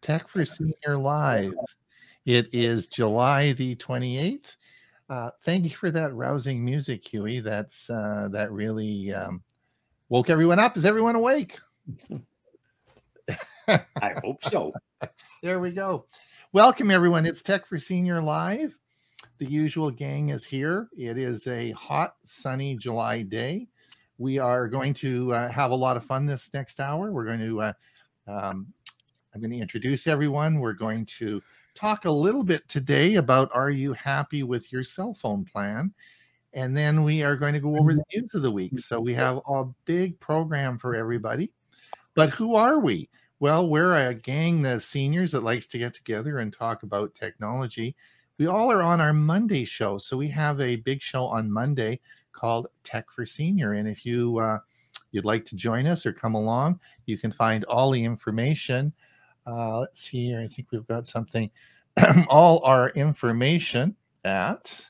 Tech for Senior Live. It is July the 28th. Uh, thank you for that rousing music, Hewie. That's uh, that really um, woke everyone up. Is everyone awake? I hope so. there we go. Welcome, everyone. It's Tech for Senior Live. The usual gang is here. It is a hot, sunny July day. We are going to uh, have a lot of fun this next hour. We're going to, uh, um, I'm going to introduce everyone. We're going to talk a little bit today about are you happy with your cell phone plan? And then we are going to go over the mm-hmm. news of the week. So we have a big program for everybody. But who are we? Well, we're a gang of seniors that likes to get together and talk about technology. We all are on our Monday show. So we have a big show on Monday called Tech for Senior. And if you uh, you'd like to join us or come along, you can find all the information. Uh, let's see here. I think we've got something. all our information at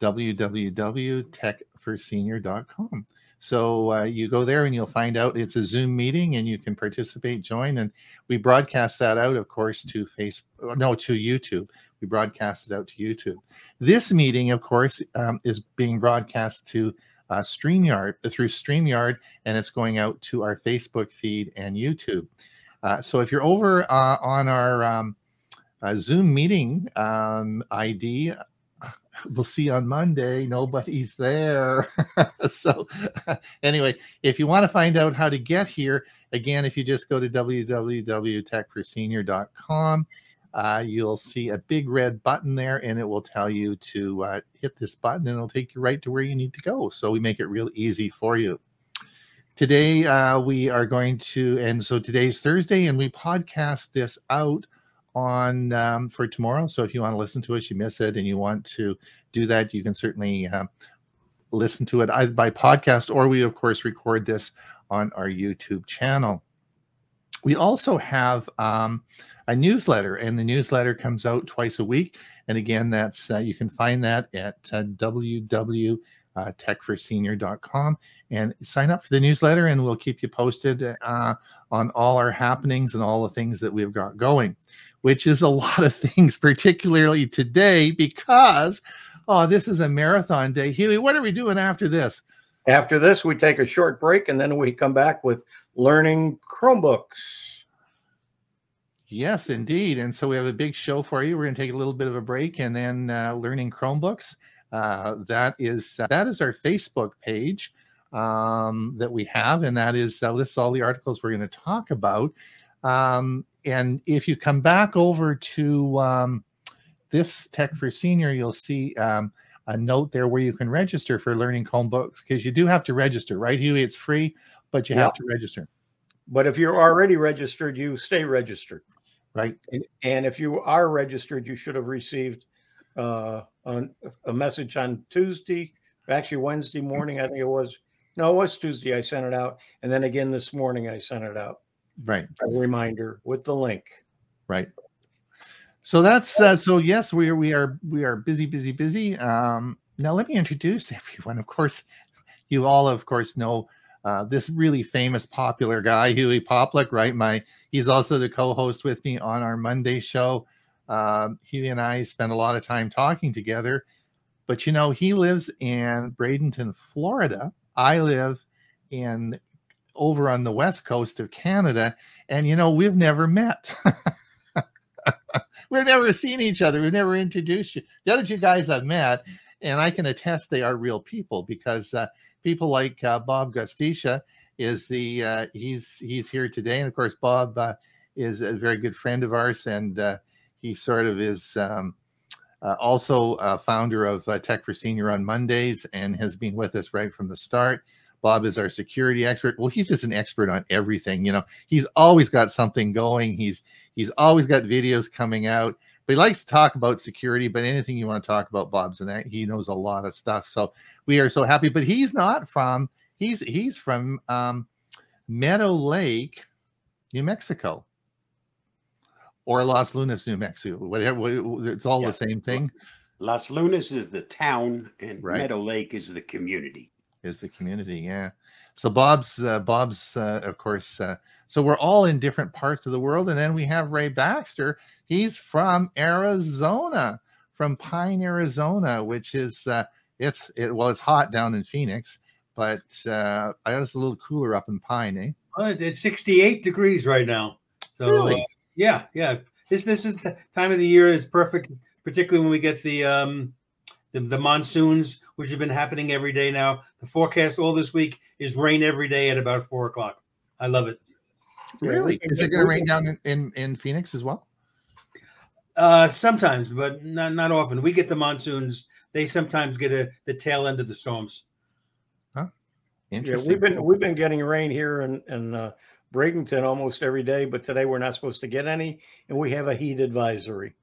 www.techforsenior.com. So uh, you go there and you'll find out it's a Zoom meeting and you can participate, join, and we broadcast that out, of course, to Facebook, no, to YouTube. We broadcast it out to YouTube. This meeting, of course, um, is being broadcast to uh, StreamYard through StreamYard, and it's going out to our Facebook feed and YouTube. Uh, so if you're over uh, on our um, uh, Zoom meeting um, ID, we'll see on Monday. Nobody's there. so, anyway, if you want to find out how to get here, again, if you just go to www.techforsenior.com, uh, you'll see a big red button there and it will tell you to uh, hit this button and it'll take you right to where you need to go. So, we make it real easy for you. Today, uh, we are going to, and so today's Thursday, and we podcast this out on um, for tomorrow. So if you want to listen to it, you miss it, and you want to do that, you can certainly uh, listen to it either by podcast or we, of course, record this on our YouTube channel. We also have um, a newsletter, and the newsletter comes out twice a week. And again, that's uh, you can find that at uh, www.techforsenior.com and sign up for the newsletter, and we'll keep you posted uh, on all our happenings and all the things that we've got going which is a lot of things, particularly today, because oh, this is a marathon day. Hewie, what are we doing after this? After this, we take a short break and then we come back with learning Chromebooks. Yes, indeed. And so we have a big show for you. We're going to take a little bit of a break and then uh, learning Chromebooks. Uh, that is uh, that is our Facebook page um, that we have, and that is uh, lists all the articles we're going to talk about. Um, and if you come back over to um, this Tech for Senior, you'll see um, a note there where you can register for learning Chromebooks because you do have to register, right, Hewie? It's free, but you yeah. have to register. But if you're already registered, you stay registered. Right. And, and if you are registered, you should have received uh, on, a message on Tuesday, actually Wednesday morning, I think it was. No, it was Tuesday. I sent it out. And then again this morning, I sent it out right a reminder with the link right so that's uh, so yes we are we are we are busy busy busy um now let me introduce everyone of course you all of course know uh, this really famous popular guy Hewie Poplock right my he's also the co-host with me on our monday show uh, Hewie and i spend a lot of time talking together but you know he lives in bradenton florida i live in over on the west coast of Canada, and you know we've never met. we've never seen each other. We've never introduced you. The other two guys I've met, and I can attest they are real people because uh, people like uh, Bob Gostischa is the uh, he's he's here today, and of course Bob uh, is a very good friend of ours, and uh, he sort of is. Um, uh, also a founder of Tech for Senior on Mondays and has been with us right from the start. Bob is our security expert. Well, he's just an expert on everything. You know, he's always got something going. He's he's always got videos coming out. But he likes to talk about security. But anything you want to talk about, Bob's and that he knows a lot of stuff. So we are so happy. But he's not from he's he's from um, Meadow Lake, New Mexico, or Los Lunas, New Mexico. Whatever, it's all yeah. the same thing. Los Lunas is the town, and right. Meadow Lake is the community. is the community. Yeah. So Bob's uh, Bob's uh, of course. Uh, so we're all in different parts of the world, and then we have Ray Baxter. He's from Arizona, from Pine, Arizona, which is uh, it's it well, it's hot down in Phoenix, but uh, I guess a little cooler up in Pine, eh? Well, it's 68 degrees right now. So Really? Yeah, yeah. This this is the time of the year is perfect, particularly when we get the um the, the monsoons, which have been happening every day now. The forecast all this week is rain every day at about four o'clock. I love it. Really? we Is it going to rain down in, in, in Phoenix as well? Uh, sometimes, but not not often. We get the monsoons. They sometimes get a the tail end of the storms. Huh? Interesting. Yeah, we've been we've been getting rain here in in uh, Bradenton almost every day, but today we're not supposed to get any, and we have a heat advisory.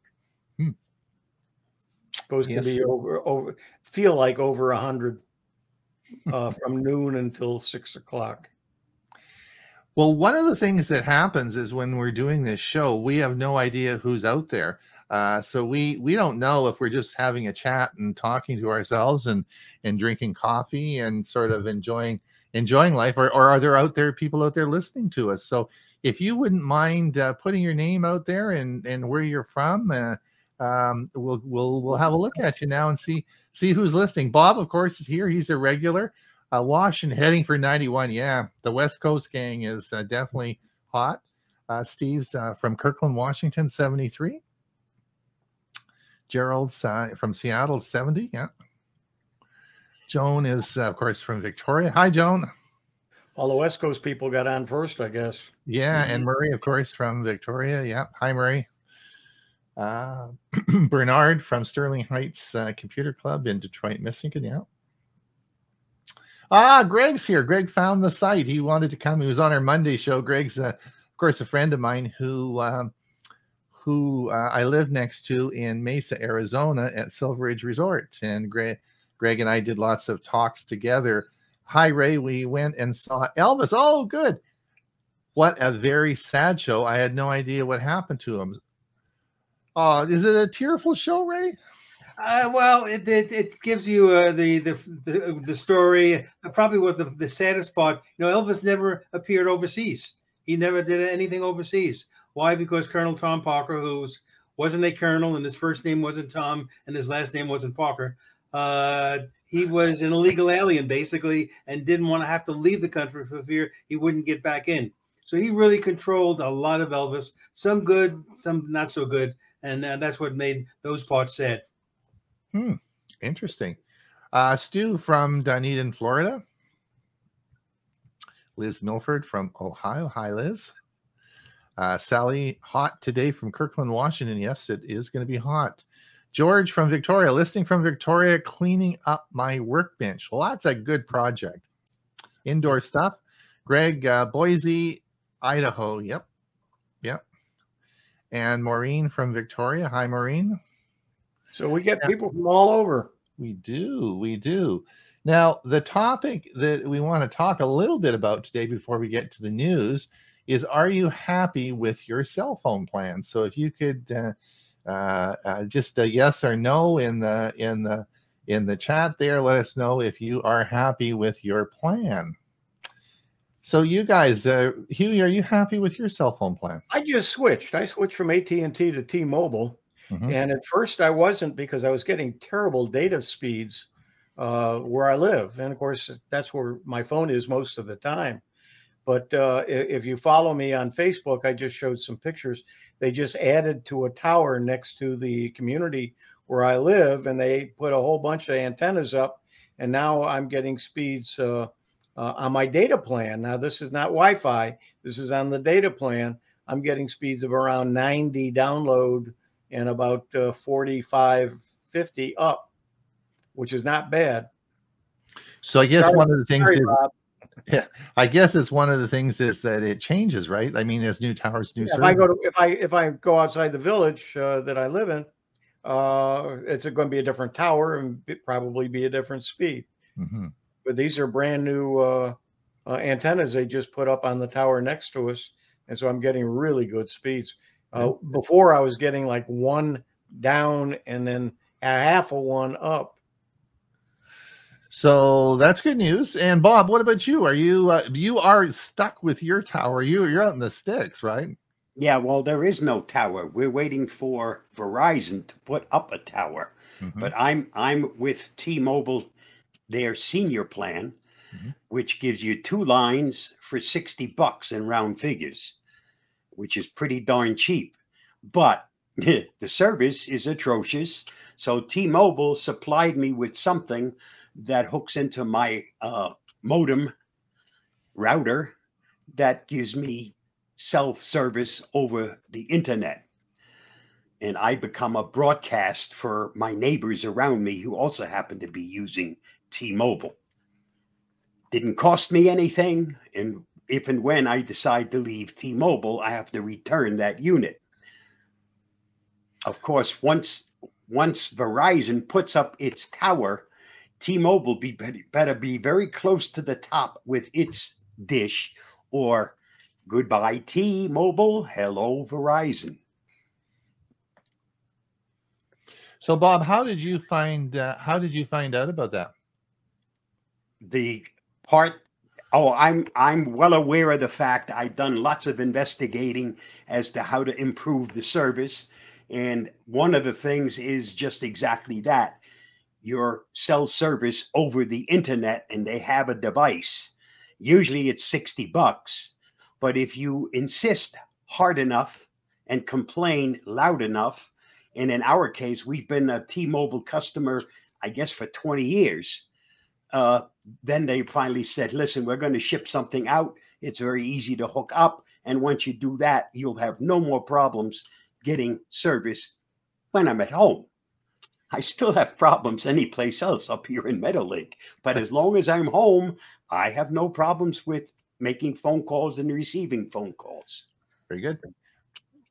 Hmm. Supposed Yes. to be over over feel like over a hundred uh, from noon until six o'clock. Well, one of the things that happens is when we're doing this show, we have no idea who's out there. Uh, so we we don't know if we're just having a chat and talking to ourselves and and drinking coffee and sort of enjoying enjoying life, or, or are there out there people out there listening to us? So if you wouldn't mind uh, putting your name out there and and where you're from, uh, um, we'll we'll we'll have a look at you now and see see who's listening. Bob, of course, is here. He's a regular. Uh, Washington heading for 91. Yeah, the West Coast gang is uh, definitely hot. Uh, Steve's uh, from Kirkland, Washington, 73. Gerald's from Seattle, 70. Yeah. Joan is, uh, of course, from Victoria. Hi, Joan. All the West Coast people got on first, I guess. Yeah, and Murray, of course, from Victoria. Yeah. Hi, Murray. Uh, Bernard from Sterling Heights uh, Computer Club in Detroit, Michigan. Yeah. Ah, Greg's here. Greg found the site. He wanted to come. He was on our Monday show. Greg's, uh, of course, a friend of mine who um, who uh, I live next to in Mesa, Arizona, at Silver Ridge Resort. And Greg, Greg and I did lots of talks together. Hi, Ray. We went and saw Elvis. Oh, good. What a very sad show. I had no idea what happened to him. Oh, is it a tearful show, Ray? Uh, well, it, it it gives you uh, the, the the the story. Uh, probably what the, the saddest part. You know, Elvis never appeared overseas. He never did anything overseas. Why? Because Colonel Tom Parker, who's wasn't a colonel, and his first name wasn't Tom, and his last name wasn't Parker. Uh, he was an illegal alien, basically, and didn't want to have to leave the country for fear he wouldn't get back in. So he really controlled a lot of Elvis, some good, some not so good, and uh, that's what made those parts sad. Hmm. Interesting. Uh, Stu from Dunedin, Florida. Liz Milford from Ohio. Hi, Liz. Uh, Sally, hot today from Kirkland, Washington. Yes, it is going to be hot. George from Victoria, listening from Victoria, cleaning up my workbench. Well, that's a good project. Indoor stuff. Greg, uh, Boise, Idaho. Yep. Yep. And Maureen from Victoria. Hi, Maureen. So we get Yeah. people from all over. We do. We do. Now, the topic that we want to talk a little bit about today before we get to the news is Are you happy with your cell phone plan? So, if you could uh, just a yes or no in the in the in the chat there, let us know if you are happy with your plan. So, you guys, uh, Hugh, are you happy with your cell phone plan? I just switched. I switched from AT and T to T-Mobile, Mhm. and at first I wasn't because I was getting terrible data speeds uh, where I live, and of course that's where my phone is most of the time. But uh, if you follow me on Facebook, I just showed some pictures. They just added to a tower next to the community where I live, and they put a whole bunch of antennas up. And now I'm getting speeds uh, uh, on my data plan. Now this is not Wi-Fi. This is on the data plan. I'm getting speeds of around 90 download and about uh, 45, 50 up, which is not bad. So, I guess Sorry- one of the things Sorry, is Rob. I guess it's one of the things is that it changes, right? I mean, as new towers, new if I go to if I if I go outside the village uh, that I live in, uh, it's going to be a different tower and probably be a different speed. Mhm. But these are brand new uh, uh, antennas they just put up on the tower next to us, and so I'm getting really good speeds. Uh, before I was getting like one down and then a half of one up. So that's good news. And Bob, what about you? Are you uh, you are stuck with your tower? You you're out in the sticks, right? Yeah, well, there is no tower. We're waiting for Verizon to put up a tower. Mhm. But I'm I'm with T-Mobile, their senior plan, Mhm. which gives you two lines for 60 bucks in round figures, which is pretty darn cheap. But the service is atrocious. So T-Mobile supplied me with something that hooks into my uh, modem router that gives me self-service over the internet and I become a broadcast for my neighbors around me who also happen to be using T-Mobile. Didn't cost me anything, and if and when I decide to leave T-Mobile, I have to return that unit. Of course, once once Verizon puts up its tower, T-Mobile be better be very close to the top with its dish, or goodbye T-Mobile, hello Verizon. So Bob, how did you find uh, how did you find out about that? the part oh i'm i'm well aware of the fact i've done lots of investigating as to how to improve the service and one of the things is just exactly that your cell service over the internet and they have a device usually it's 60 bucks but if you insist hard enough and complain loud enough and in our case we've been a t-mobile customer i guess for 20 years uh, then they finally said, listen, we're going to ship something out. It's very easy to hook up. And once you do that, you'll have no more problems getting service when I'm at home. I still have problems anyplace else up here in Meadow Lake. But as long as I'm home, I have no problems with making phone calls and receiving phone calls. Very good.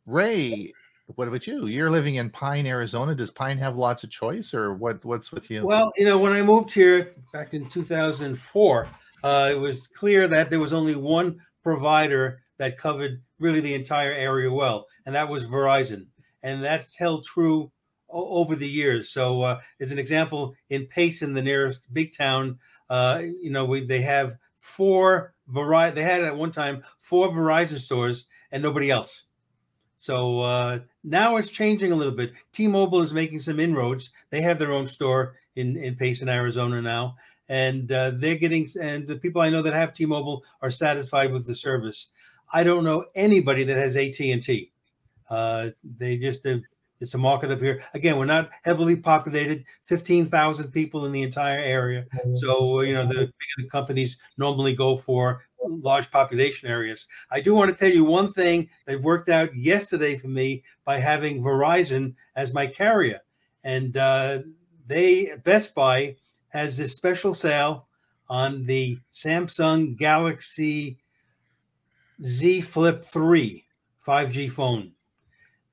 Ray, what about you? You're living in Pine, Arizona. Does Pine have lots of choice, or what? What's with you? Well, you know, when I moved here back in 2004, uh, it was clear that there was only one provider that covered really the entire area well, and that was Verizon. And that's held true o- over the years. So, uh, as an example, in Payson, the nearest big town, uh, you know, we, they have four Verizon. They had at one time four Verizon stores and nobody else. So uh, now it's changing a little bit. T-Mobile is making some inroads. They have their own store in in Payson, Arizona now, and uh, they're getting. And the people I know that have T-Mobile are satisfied with the service. I don't know anybody that has AT and T. Uh, they just uh, it's a market up here. Again, we're not heavily populated. Fifteen thousand people in the entire area. So you know the bigger the companies normally go for large population areas. I do want to tell you one thing that worked out yesterday for me by having Verizon as my carrier, and uh, they Best Buy has this special sale on the Samsung Galaxy Z Flip 3 5G phone.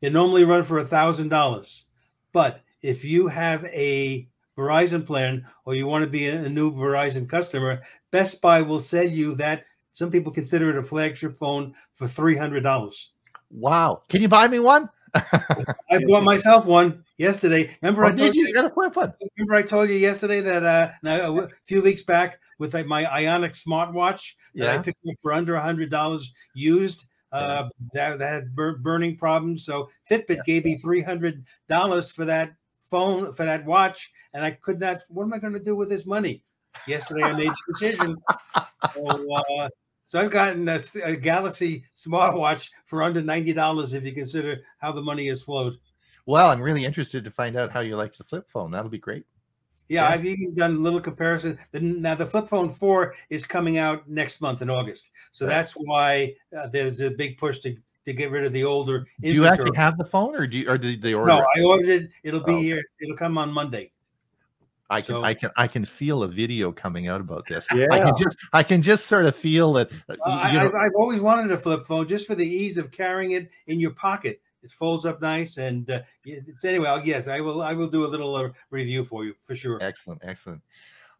They normally run for a thousand dollars, but if you have a Verizon plan or you want to be a, new Verizon customer, Best Buy will sell you that. Some people consider it a flagship phone for three hundred dollars. wow. Can you buy me one? I bought myself one yesterday. Remember, Or I did told you? you, You got a flip one. remember I told you yesterday that uh, now, a few weeks back with like, my Ionic smartwatch that I Yeah. picked up for under a hundred dollars used. Uh, that, that had bur- burning problems. So Fitbit gave me three hundred dollars for that phone for that watch, and I could not. What am I going to do with this money? Yesterday, I made the decision. So, uh, so I've gotten a, a Galaxy smartwatch for under ninety dollars if you consider how the money has flowed. Well, I'm really interested to find out how you like the flip phone. That'll be great. Yeah, Yeah. I've even done a little comparison. Now the Flip Phone 4 is coming out next month in August, so Right. that's why uh, there's a big push to to get rid of the older. Do you actually have the phone, or do you, or did they order? No, it? I ordered it. It'll be Oh, okay. here. It'll come on Monday. I can, so- I can, I can feel a video coming out about this. Yeah. I can just, I can just sort of feel that. uh, you know, I've, I've always wanted a flip phone just for the ease of carrying it in your pocket. It folds up nice, and uh, anyway. Yes, I will. I will do a little uh, review for you for sure. Excellent, excellent.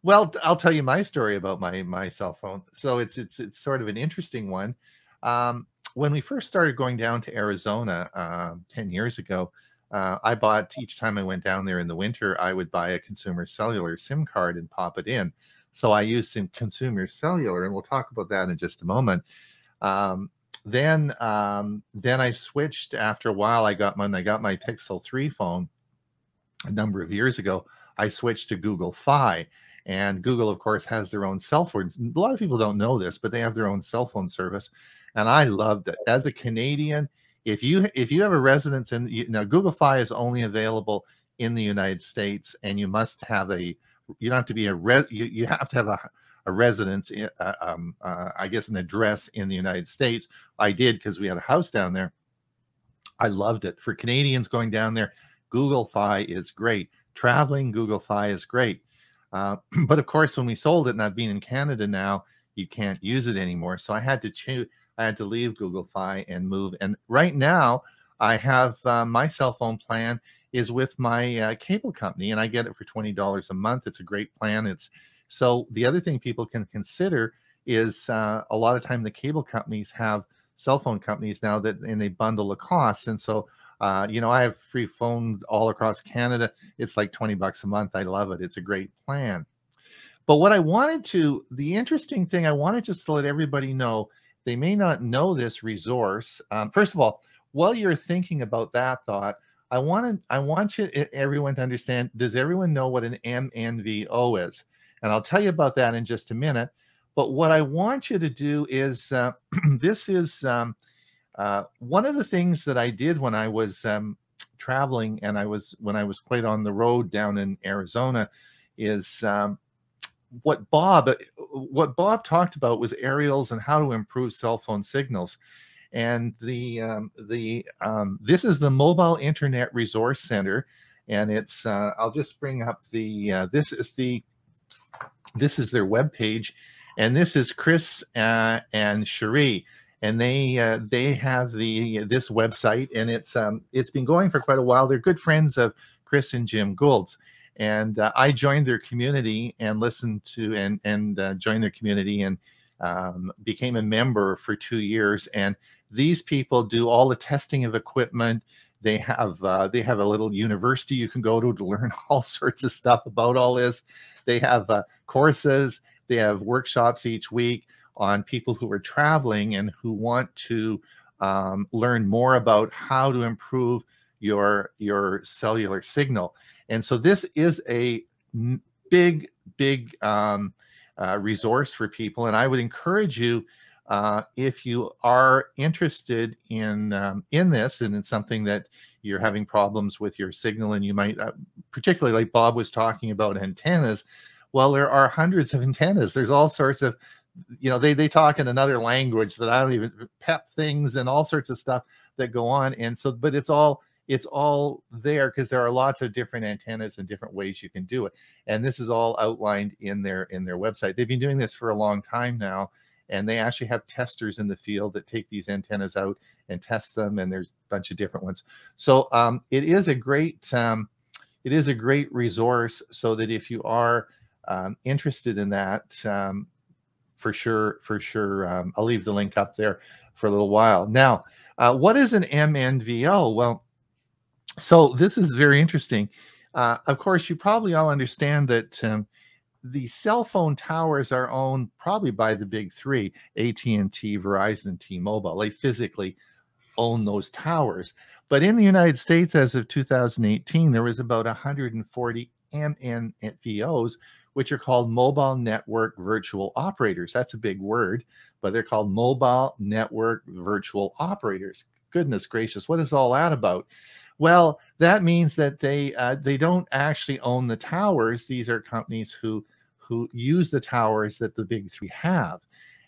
Well, I'll tell you my story about my my cell phone. So it's it's it's sort of an interesting one. Um, when we first started going down to Arizona uh, ten years ago, uh, I bought each time I went down there in the winter, I would buy a consumer cellular SIM card and pop it in. So I use some consumer cellular, and we'll talk about that in just a moment. Um, then um, then I switched after a while. I got when I got my Pixel 3 phone a number of years ago. I switched to Google Fi. And Google, of course, has their own cell phones. A lot of people don't know this, but they have their own cell phone service. And I loved it. As a Canadian, if you if you have a residence in you now Google Fi is only available in the United States, and you must have a you don't have to be a res you, you have to have a, a residence uh, um, uh, I guess an address in the United States. I did because we had a house down there. I loved it. For Canadians going down there, Google Fi is great. Traveling, Google Fi is great. Uh, but of course, when we sold it, and I've been in Canada now, you can't use it anymore. So I had to choose. I had to leave Google Fi and move. And right now, I have uh, my cell phone plan is with my uh, cable company, and I get it for twenty dollars a month. It's a great plan. It's so the other thing people can consider is uh, a lot of time the cable companies have cell phone companies now that and they bundle the costs, and so uh, you know, I have free phones all across Canada. It's like 20 bucks a month. I love it. It's a great plan. But what I wanted to, the interesting thing, I wanted just to let everybody know, they may not know this resource. Um, first of all, while you're thinking about that thought, I want to, I want you, everyone to understand, does everyone know what an MNVO is? And I'll tell you about that in just a minute. But what I want you to do is, uh, this is, um, uh, one of the things that I did when I was um, traveling and I was when I was quite on the road down in Arizona is um, what Bob uh, what Bob talked about was aerials and how to improve cell phone signals. And the um, the um, this is the Mobile Internet Resource Center, and it's uh, I'll just bring up the uh, this is the this is their web page, and this is Chris uh, and Cherie and they uh, they have the this website, and it's um, it's been going for quite a while. They're good friends of Chris and Jim Guld's, and uh, I joined their community and listened to and and uh, joined their community and um, became a member for two years. And these people do all the testing of equipment. They have uh, they have a little university you can go to to learn all sorts of stuff about all this. They have uh, courses. They have workshops each week on people who are traveling and who want to um, learn more about how to improve your your cellular signal. And so this is a big, big um, uh, resource for people. And I would encourage you, uh, if you are interested in um, in this and it's something that you're having problems with your signal, and you might, uh, particularly like Bob was talking about antennas. Well, there are hundreds of antennas. There's all sorts of you know they they talk in another language that i don't even pep things and all sorts of stuff that go on and so but it's all it's all there because there are lots of different antennas and different ways you can do it and this is all outlined in their in their website they've been doing this for a long time now and they actually have testers in the field that take these antennas out and test them and there's a bunch of different ones so um, it is a great um, it is a great resource so that if you are um, interested in that um, for sure, for sure. Um, I'll leave the link up there for a little while. Now, uh, what is an MNVO? Well, so this is very interesting. Uh, of course, you probably all understand that um, the cell phone towers are owned probably by the big three: AT&T, Verizon, T-Mobile. They physically own those towers. But in the United States, as of 2018, there was about 140 MNVOs, which are called mobile network virtual operators. That's a big word, but they're called mobile network virtual operators. Goodness gracious, what is all that about? Well, that means that they uh, they don't actually own the towers. These are companies who who use the towers that the big three have.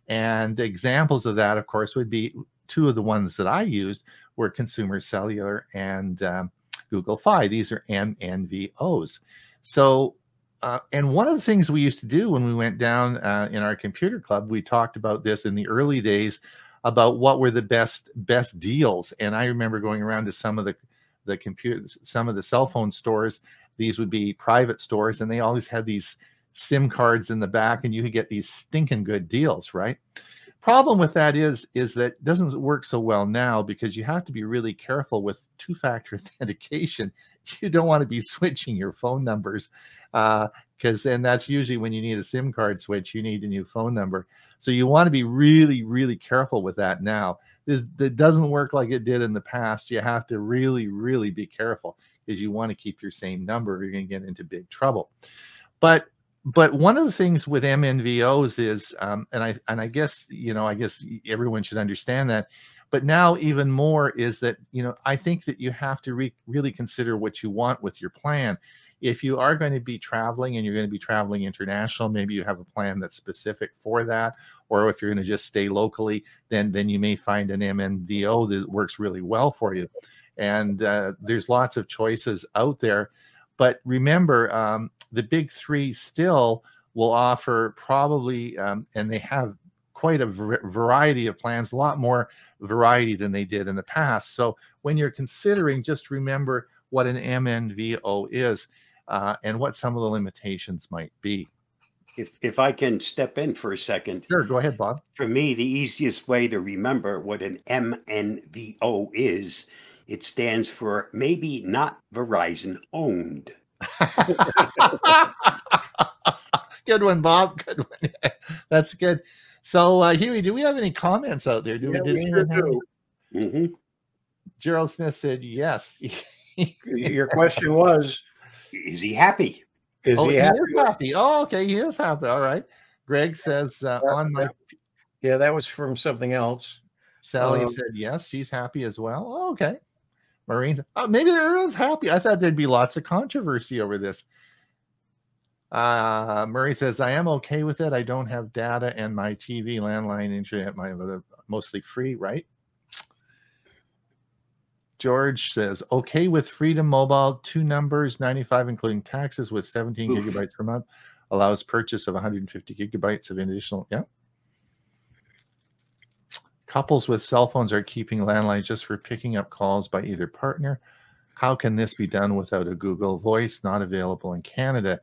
And examples of that, of course, would be two of the ones that I used were Consumer Cellular and um, Google Fi. These are MNVOs. So uh, and one of the things we used to do when we went down uh, in our computer club, we talked about this in the early days about what were the best best deals. And I remember going around to some of the the computer, some of the cell phone stores. These would be private stores, and they always had these SIM cards in the back, and you could get these stinking good deals, right? problem with that is is that doesn't work so well now because you have to be really careful with two-factor authentication you don't want to be switching your phone numbers because uh, then that's usually when you need a sim card switch you need a new phone number so you want to be really really careful with that now that doesn't work like it did in the past you have to really really be careful because you want to keep your same number you're going to get into big trouble but but one of the things with MNVOs is, um, and I and I guess you know, I guess everyone should understand that. But now even more is that you know, I think that you have to re- really consider what you want with your plan. If you are going to be traveling and you're going to be traveling international, maybe you have a plan that's specific for that. Or if you're going to just stay locally, then then you may find an MNVO that works really well for you. And uh, there's lots of choices out there. But remember, um, the big three still will offer probably, um, and they have quite a variety of plans, a lot more variety than they did in the past. So when you're considering, just remember what an MNVO is uh, and what some of the limitations might be. If, if I can step in for a second. Sure, go ahead, Bob. For me, the easiest way to remember what an MNVO is, it stands for maybe not Verizon owned. good one, Bob. Good one. That's good. So, uh, Hewie, do we have any comments out there? Do yeah, we? we sure do. Mm-hmm. Gerald Smith said yes. Your question was, is he happy? Is oh, he, he happy? is happy? Oh, okay, he is happy. All right. Greg says uh, on my. Yeah, that was from something else. Sally um, said yes, she's happy as well. Oh, okay. Marines. Oh, maybe everyone's happy. I thought there'd be lots of controversy over this. Uh, Murray says, I am okay with it. I don't have data and my TV, landline, internet, my mostly free, right? George says, okay with Freedom Mobile, two numbers, 95 including taxes with 17 Oof. gigabytes per month, allows purchase of 150 gigabytes of additional. Yeah. Couples with cell phones are keeping landlines just for picking up calls by either partner. How can this be done without a Google Voice not available in Canada?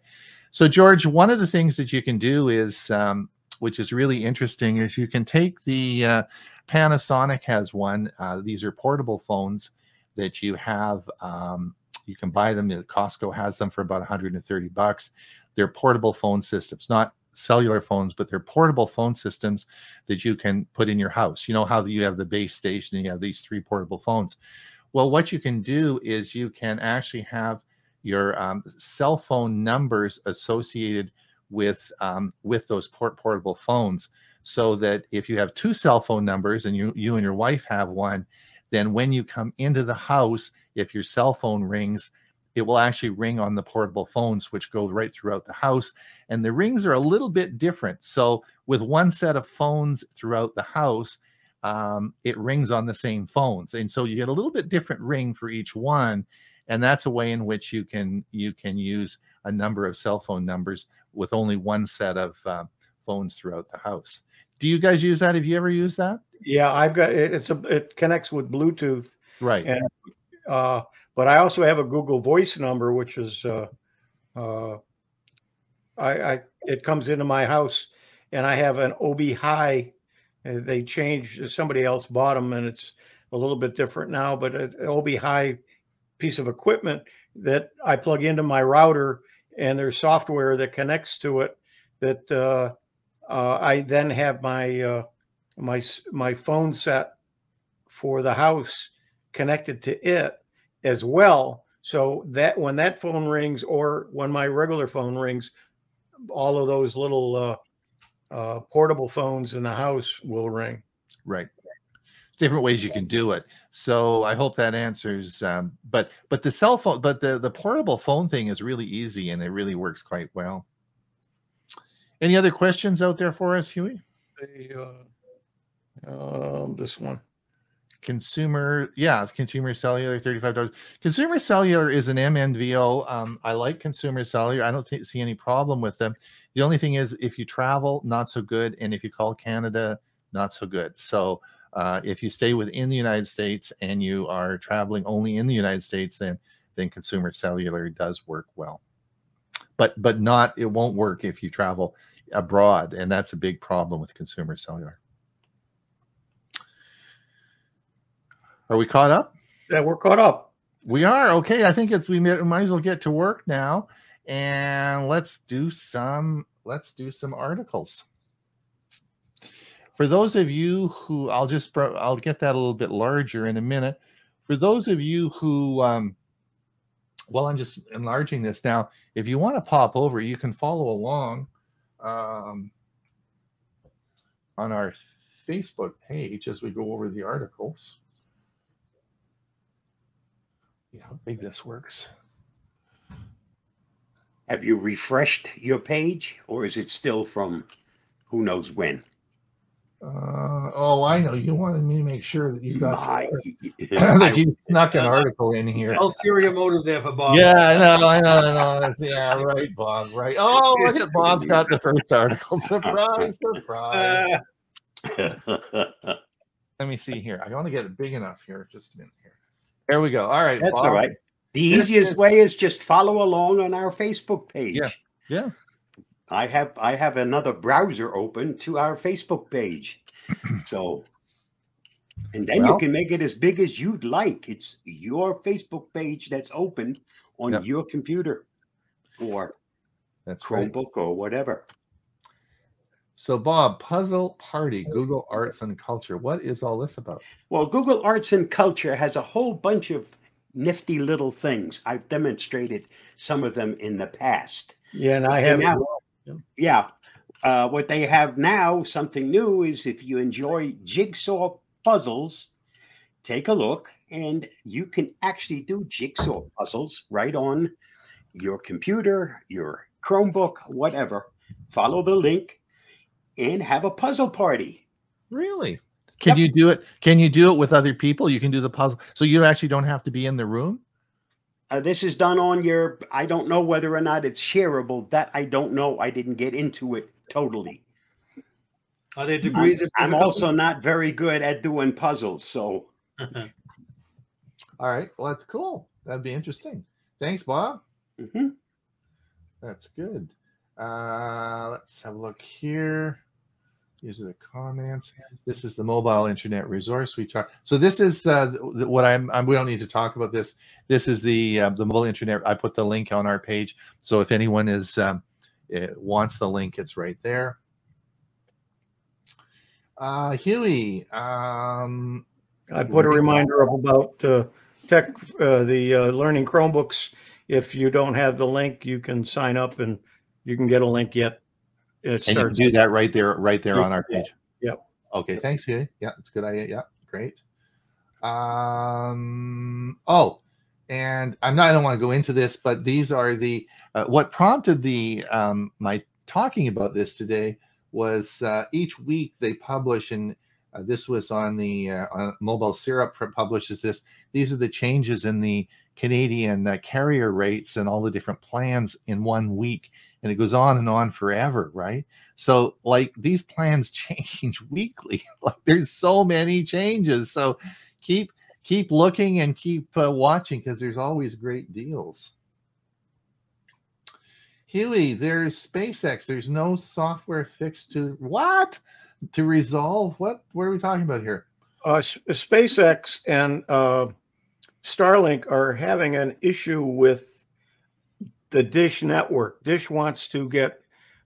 So, George, one of the things that you can do is, um, which is really interesting, is you can take the uh, Panasonic has one. Uh, these are portable phones that you have. Um, you can buy them. Costco has them for about 130 bucks. They're portable phone systems, not cellular phones, but they're portable phone systems that you can put in your house. You know how you have the base station and you have these three portable phones. Well, what you can do is you can actually have your um, cell phone numbers associated with um, with those port portable phones, so that if you have two cell phone numbers and you you and your wife have one, then when you come into the house, if your cell phone rings, it will actually ring on the portable phones, which go right throughout the house. And the rings are a little bit different. So, with one set of phones throughout the house, um, it rings on the same phones, and so you get a little bit different ring for each one. And that's a way in which you can you can use a number of cell phone numbers with only one set of uh, phones throughout the house. Do you guys use that? Have you ever used that? Yeah, I've got it's a it connects with Bluetooth. Right. And uh, but I also have a Google Voice number, which is uh, uh, I, I it comes into my house, and I have an Obihai. They changed. Somebody else bought them, and it's a little bit different now. But an Obihai piece of equipment that I plug into my router, and there's software that connects to it. That uh, uh, I then have my uh, my my phone set for the house connected to it as well. So that when that phone rings or when my regular phone rings, all of those little uh, uh, portable phones in the house will ring. Right. Different ways you can do it. So I hope that answers. Um, but but the cell phone, but the the portable phone thing is really easy and it really works quite well. Any other questions out there for us, Hewie? The, uh, um, this one. Consumer yeah consumer cellular $35 consumer cellular is an mnvo um, i like consumer cellular. I don't th- see any problem with them. The only thing is if you travel not so good and if you call canada not so good. So uh, if you stay within the united states and you are traveling only in the united states then then consumer cellular does work well. But but not it won't work if you travel abroad and that's a big problem with consumer cellular Are we caught up? Yeah, we're caught up. We are okay. I think it's we might, might as well get to work now, and let's do some let's do some articles. For those of you who I'll just I'll get that a little bit larger in a minute. For those of you who um, well, I'm just enlarging this now. If you want to pop over, you can follow along um, on our Facebook page as we go over the articles. Yeah, how big this works. Have you refreshed your page or is it still from who knows when? Uh, oh, I know. You wanted me to make sure that you got My- that you snuck an article in here. Ulterior motive there for Bob. Yeah, I know, I know, I know. Yeah, right, Bob. Right. Oh, look at Bob's got the first article. Surprise, surprise. Let me see here. I want to get it big enough here. Just a minute here. There we go. All right. That's all Bob. right. The easiest way is just follow along on our Facebook page. Yeah, yeah. I have I have another browser open to our Facebook page. So and then Well- you can make it as big as you'd like. It's your Facebook page that's open on Yep. your computer or That's right. Chromebook or whatever. So, Bob, Puzzle Party, Google Arts and Culture. What is all this about? Well, Google Arts and Culture has a whole bunch of nifty little things. I've demonstrated some of them in the past. Yeah, and I have. now- Yeah. Uh, what they have now, something new, is if you enjoy jigsaw puzzles, take a look and you can actually do jigsaw puzzles right on your computer, your Chromebook, whatever. Follow the link and have a puzzle party. Really? Can Yep. you do it? Can you do it with other people? You can do the puzzle. So you actually don't have to be in the room? Uh, this is done on your, I don't know whether or not it's shareable. That I don't know. I didn't get into it totally. are there I'm, degrees of I'm also not very good at doing puzzles. So All right. Well, that's cool. That'd be interesting. Thanks, Bob. mhm. That's good. Uh, let's have a look here. These are the comments. This is the mobile internet resource we talk. So this is uh, what I'm, I'm. We don't need to talk about this. This is the uh, the mobile internet. I put the link on our page. So if anyone is um, eh, wants the link, it's right there. Uh, Hewie, um, I put a reminder up about uh, tech, uh, the uh, learning Chromebooks. If you don't have the link, you can sign up and you can get a link yet. It and you can do that right there, right there Yeah, on our page. Yep. Okay, thanks, Hewie. Yeah, it's a good idea. Yeah, great. Um. Oh, and I'm not. I don't want to go into this, but these are the uh, what prompted the um my talking about this today was uh, each week they publish and uh, this was on the uh, on MobileSyrup publishes this these are the changes in the canadian uh, carrier rates and all the different plans in one week and it goes on and on forever right so like these plans change weekly like there's so many changes so keep keep looking and keep uh, watching because there's always great deals Hewie, there's SpaceX. There's no software fix to what? To resolve what? What are we talking about here? Uh, SpaceX and uh, Starlink are having an issue with the Dish network. Dish wants to get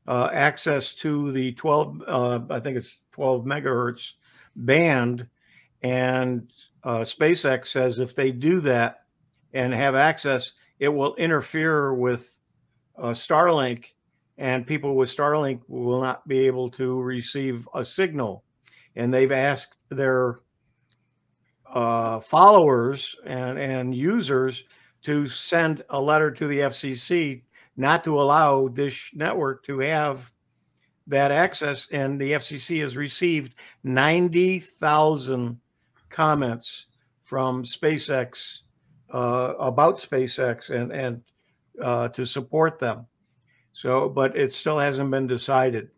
uh, access to the 12, uh, I think it's 12 megahertz band. And uh, SpaceX says if they do that and have access, it will interfere with uh, Starlink, and people with Starlink will not be able to receive a signal. And they've asked their uh, followers and, and users to send a letter to the FCC not to allow Dish Network to have that access. And the FCC has received 90,000 comments from SpaceX uh, about SpaceX and, and uh, to support them. So, but it still hasn't been decided.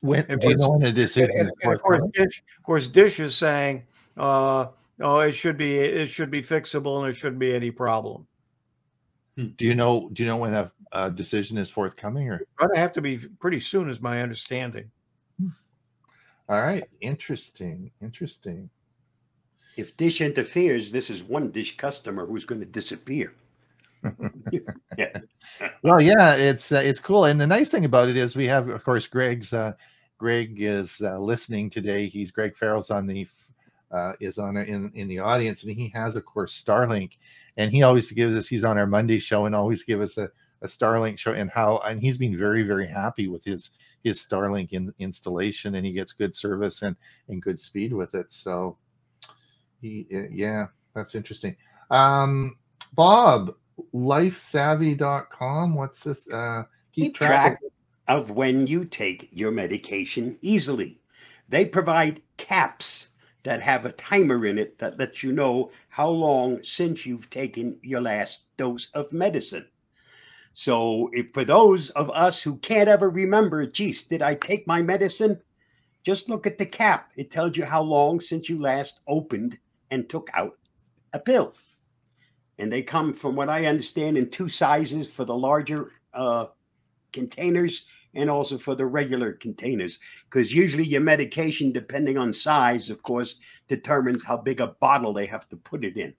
When do you know when a decision and- is and of course. Dish, of course, Dish is saying, uh, "Oh, it should be it should be fixable, and there shouldn't be any problem." Do you know? Do you know when a, a decision is forthcoming? Or Going to have to be pretty soon, is my understanding. all right, interesting, interesting. If Dish interferes, this is one Dish customer who's going to disappear. yeah. Well, yeah, it's uh, it's cool, and the nice thing about it is we have, of course, Greg's. Uh, Greg is uh, listening today. He's Greg Farrell's on the uh, is on in in the audience, and he has, of course, Starlink, and he always gives us. He's on our Monday show and always give us a, a Starlink show and how and he's been very very happy with his his Starlink in, installation, and he gets good service and and good speed with it. So, he yeah, that's interesting. Um, Bob, lifesavvy.com. What's this? Uh, keep, keep track, track of when you take your medication easily. They provide caps that have a timer in it that lets you know how long since you've taken your last dose of medicine. So, if for those of us who can't ever remember, geez, did I take my medicine? Just look at the cap. It tells you how long since you last opened and took out a pill. And they come, from what I understand, in two sizes for the larger uh, containers and also for the regular containers because usually your medication depending on size of course determines how big a bottle they have to put it in.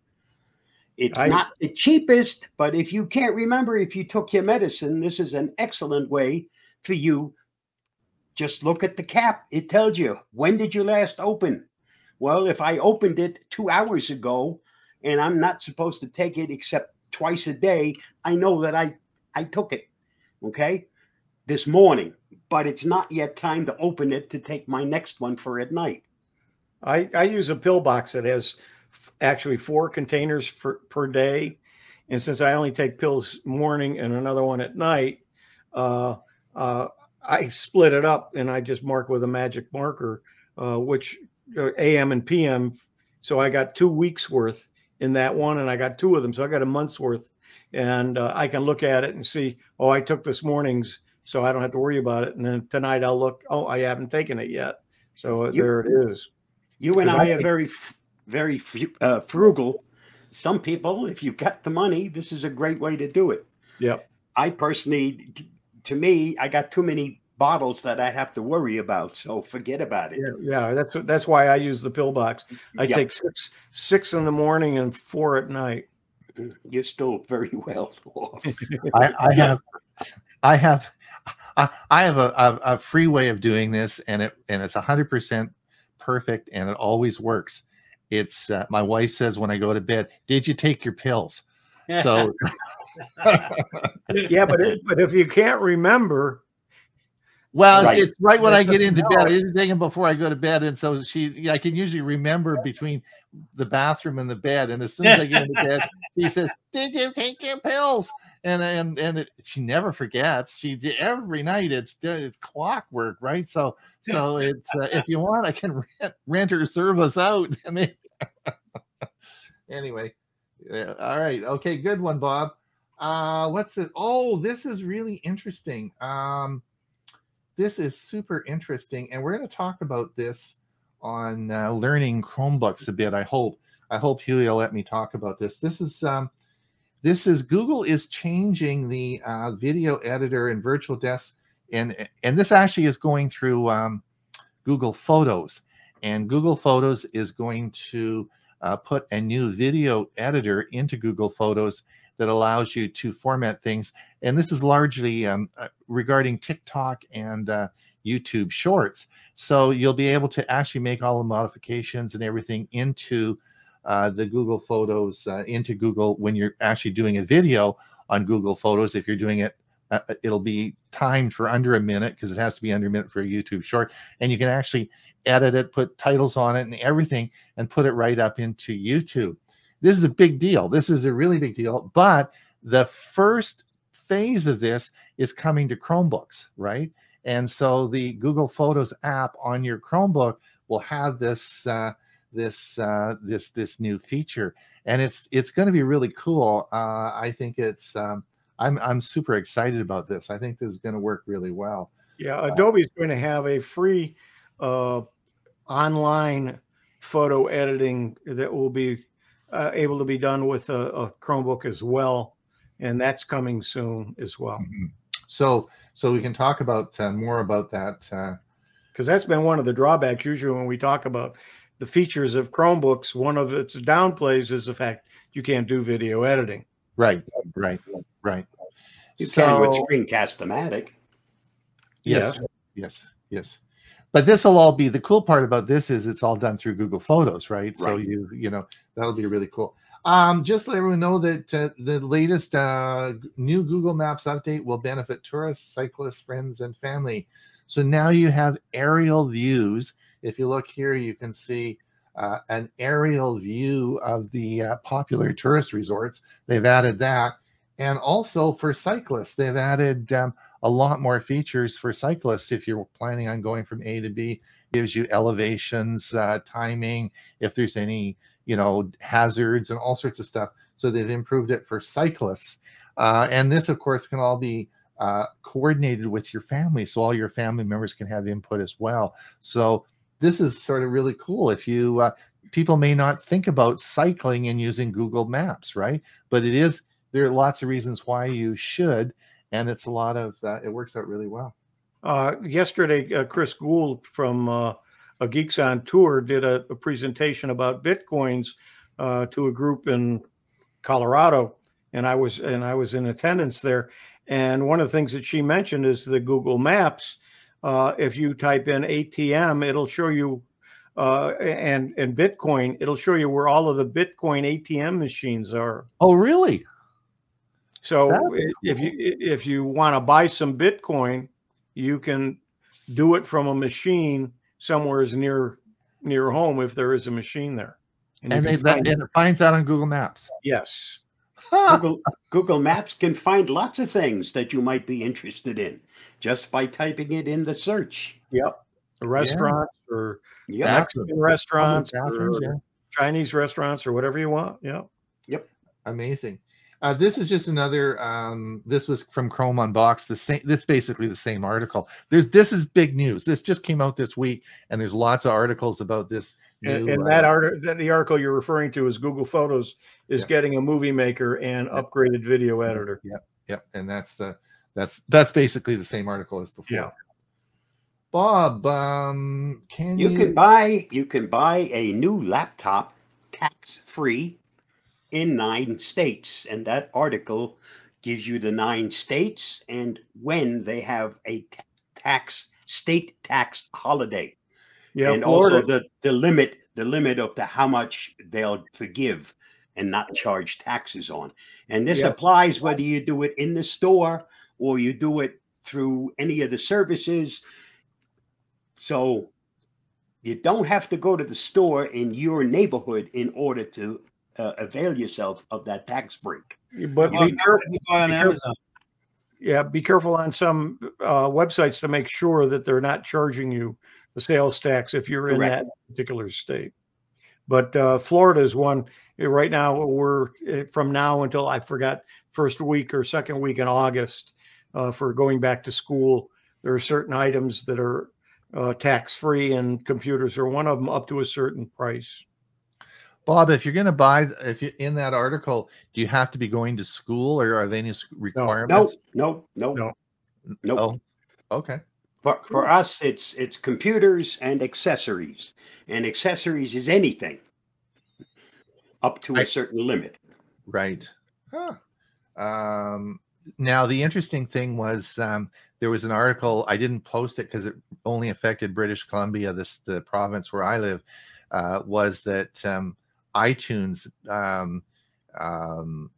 It's I, not the cheapest but if you can't remember if you took your medicine this is an excellent way for you. Just look at the cap. It tells you when did you last open? Well if i opened it two hours ago and i'm not supposed to take it except twice a day i know that i i took it okay this morning, but it's not yet time to open it to take my next one for at night. I, I use a pill box that has actually four containers for, per day. And since I only take pills morning and another one at night, uh, uh, I split it up and I just mark with a magic marker, uh, which uh, AM and PM. So I got two weeks worth in that one, and I got two of them. So I got a month's worth, and uh, I can look at it and see, oh, I took this morning's so I don't have to worry about it. And then tonight I'll look. Oh, I haven't taken it yet. So you, there it is. You and I, I, are very, very uh, frugal. Some people, if you've got the money, this is a great way to do it. Yeah. I personally, to me, I got too many bottles that I'd have to worry about. So forget about it. Yeah, yeah that's that's why I use the pill box. I yep. take six six in the morning and four at night. You're still very well off. I, I have I have I, I have a, a, a, free way of doing this, and it and it's hundred percent perfect, and it always works. It's uh, my wife says when I go to bed, "Did you take your pills?" So, yeah, but it, but if you can't remember, well, right. It's, right when I get into bed. I usually take them before I go to bed, and so she, I can usually remember between the bathroom and the bed. And as soon as I get into bed, she says, "Did you take your pills?" And and and it, she never forgets. She every night. It's it's clockwork, right? So so it's uh, if you want, I can rent, rent her service out. I mean, anyway, yeah, all right, okay, good one, Bob. Uh, what's it? Oh, this is really interesting. Um this is super interesting, and we're going to talk about this on uh, learning Chromebooks a bit. I hope. I hope Hewie will let me talk about this. This is um, this is Google is changing the uh, video editor and virtual desk, and and this actually is going through um, Google Photos, and Google Photos is going to uh, put a new video editor into Google Photos that allows you to format things. And this is largely um, uh, regarding TikTok and uh, YouTube Shorts. So you'll be able to actually make all the modifications and everything into uh, the Google Photos, uh, into Google when you're actually doing a video on Google Photos. If you're doing it, uh, uh, it'll be timed for under a minute because it has to be under a minute for a YouTube short. And you can actually edit it, put titles on it and everything, and put it right up into YouTube this is a big deal. This is a really big deal. But the first phase of this is coming to Chromebooks, right? And so the Google Photos app on your Chromebook will have this uh, this uh, this this new feature, and it's it's going to be really cool. Uh, I think it's um, I'm I'm super excited about this. I think this is going to work really well. Yeah, Adobe is going to have a free uh, online photo editing that will be uh, able to be done with a, a, Chromebook as well, and that's coming soon as well. Mm-hmm. So, so we can talk about uh, more about that because uh, that's been one of the drawbacks. Usually, when we talk about the features of Chromebooks, one of its downplays is the fact you can't do video editing. Right, right, right. You so, can with Screencast-O-Matic. Yes, Yes. yes, yes. But this will all be the cool part about this is it's all done through Google Photos, right? So you you know that'll be really cool. Um, just let everyone know that uh, the latest uh, new Google Maps update will benefit tourists, cyclists, friends, and family. So now you have aerial views. If you look here, you can see uh, an aerial view of the uh, popular tourist resorts. They've added that, and also for cyclists, they've added um, a lot more features for cyclists if you're planning on going from A to B. Gives you elevations, uh, timing, if there's any you know hazards and all sorts of stuff. So they've improved it for cyclists, uh, and this of course can all be uh, coordinated with your family, so all your family members can have input as well. So this is sort of really cool. If you uh, people may not think about cycling and using Google Maps, right? But it is there are lots of reasons why you should, and it's a lot of uh, it works out really well. Uh, yesterday, uh, Chris Guld from uh, a Geeks on Tour did a, a presentation about bitcoins uh, to a group in Colorado, and I was and I was in attendance there. And one of the things that she mentioned is the Google Maps. Uh, if you type in ATM, it'll show you, uh, and and Bitcoin, it'll show you where all of the Bitcoin ATM machines are. Oh, really? So That'd if you if you want to buy some Bitcoin, you can do it from a machine somewhere is near near home if there is a machine there. you And, they, that, find it. and it finds that on Google Maps. yes, Google, Google Maps can find lots of things that you might be interested in just by typing it in the search. yep, restaurants or Yeah. Mexican restaurants Bathrooms, or yeah. Chinese restaurants or whatever you want. Yep. Yep. Amazing. Uh, this is just another. Um, this was from Chrome Unboxed. The same. This basically the same article. There's this is big news. This just came out this week, and there's lots of articles about this. and, new, and that uh, art that the article you're referring to is Google Photos is Yeah. getting a movie maker and upgraded video editor. Yep, yep, and that's the that's that's basically the same article as before. Yeah. Bob, um, can you, You can buy you can buy a new laptop tax free in nine states, and that article gives you the nine states and when they have a tax state tax holiday, Yeah, and Florida. also the the limit the limit of the how much they'll forgive and not charge taxes on. And this Yeah. applies whether you do it in the store or you do it through any of the services. So you don't have to go to the store in your neighborhood in order to uh, avail yourself of that tax break. but You be careful. on be careful. Amazon. Yeah, be careful on some uh, websites to make sure that they're not charging you the sales tax if you're in Correct. that particular state. But uh, Florida is one right now. We're uh, from now until I forgot first week or second week in August uh, for going back to school. There are certain items that are uh, tax free, and computers are one of them up to a certain price. Bob, if you're going to buy, if you in that article, do you have to be going to school, or are there any s- No, requirements? no, no, No. no. Oh, okay. For, for us, it's it's computers and accessories, and accessories is anything up to I- a certain limit. Right. Huh. Um, now, the interesting thing was um, there was an article. I didn't post it because it only affected British Columbia, this the province where I live. Uh, was that um, iTunes? Um, um,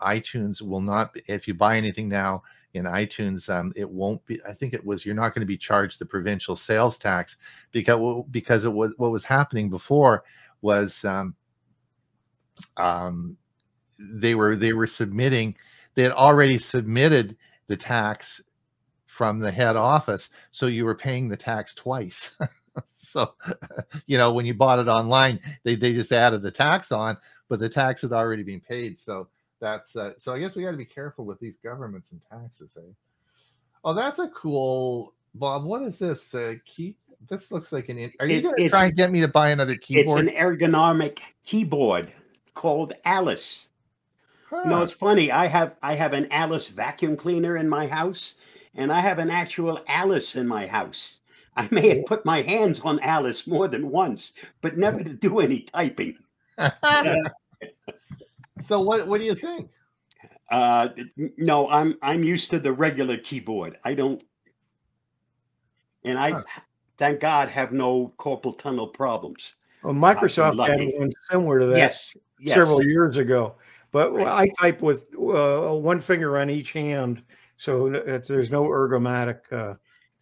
iTunes will not. If you buy anything now in iTunes, um, it won't be. I think it was you're not going to be charged the provincial sales tax because because it was what was happening before was. Um, um, they were they were submitting they had already submitted the tax from the head office so you were paying the tax twice so you know when you bought it online they, they just added the tax on but the tax had already been paid so that's uh, so i guess we got to be careful with these governments and taxes eh? oh that's a cool bob what is this uh, key this looks like an are you going to try and get me to buy another keyboard? It's an ergonomic keyboard called Alice. No, it's funny. I have I have an Alice vacuum cleaner in my house, and I have an actual Alice in my house. I may have put my hands on Alice more than once, but never to do any typing. so what what do you think? Uh, no, I'm I'm used to the regular keyboard. I don't, and I Huh. thank God have no carpal tunnel problems. Well, Microsoft had one similar to that Yes, yes. several years ago. But Right. I type with uh, one finger on each hand, so that there's no ergomatic uh,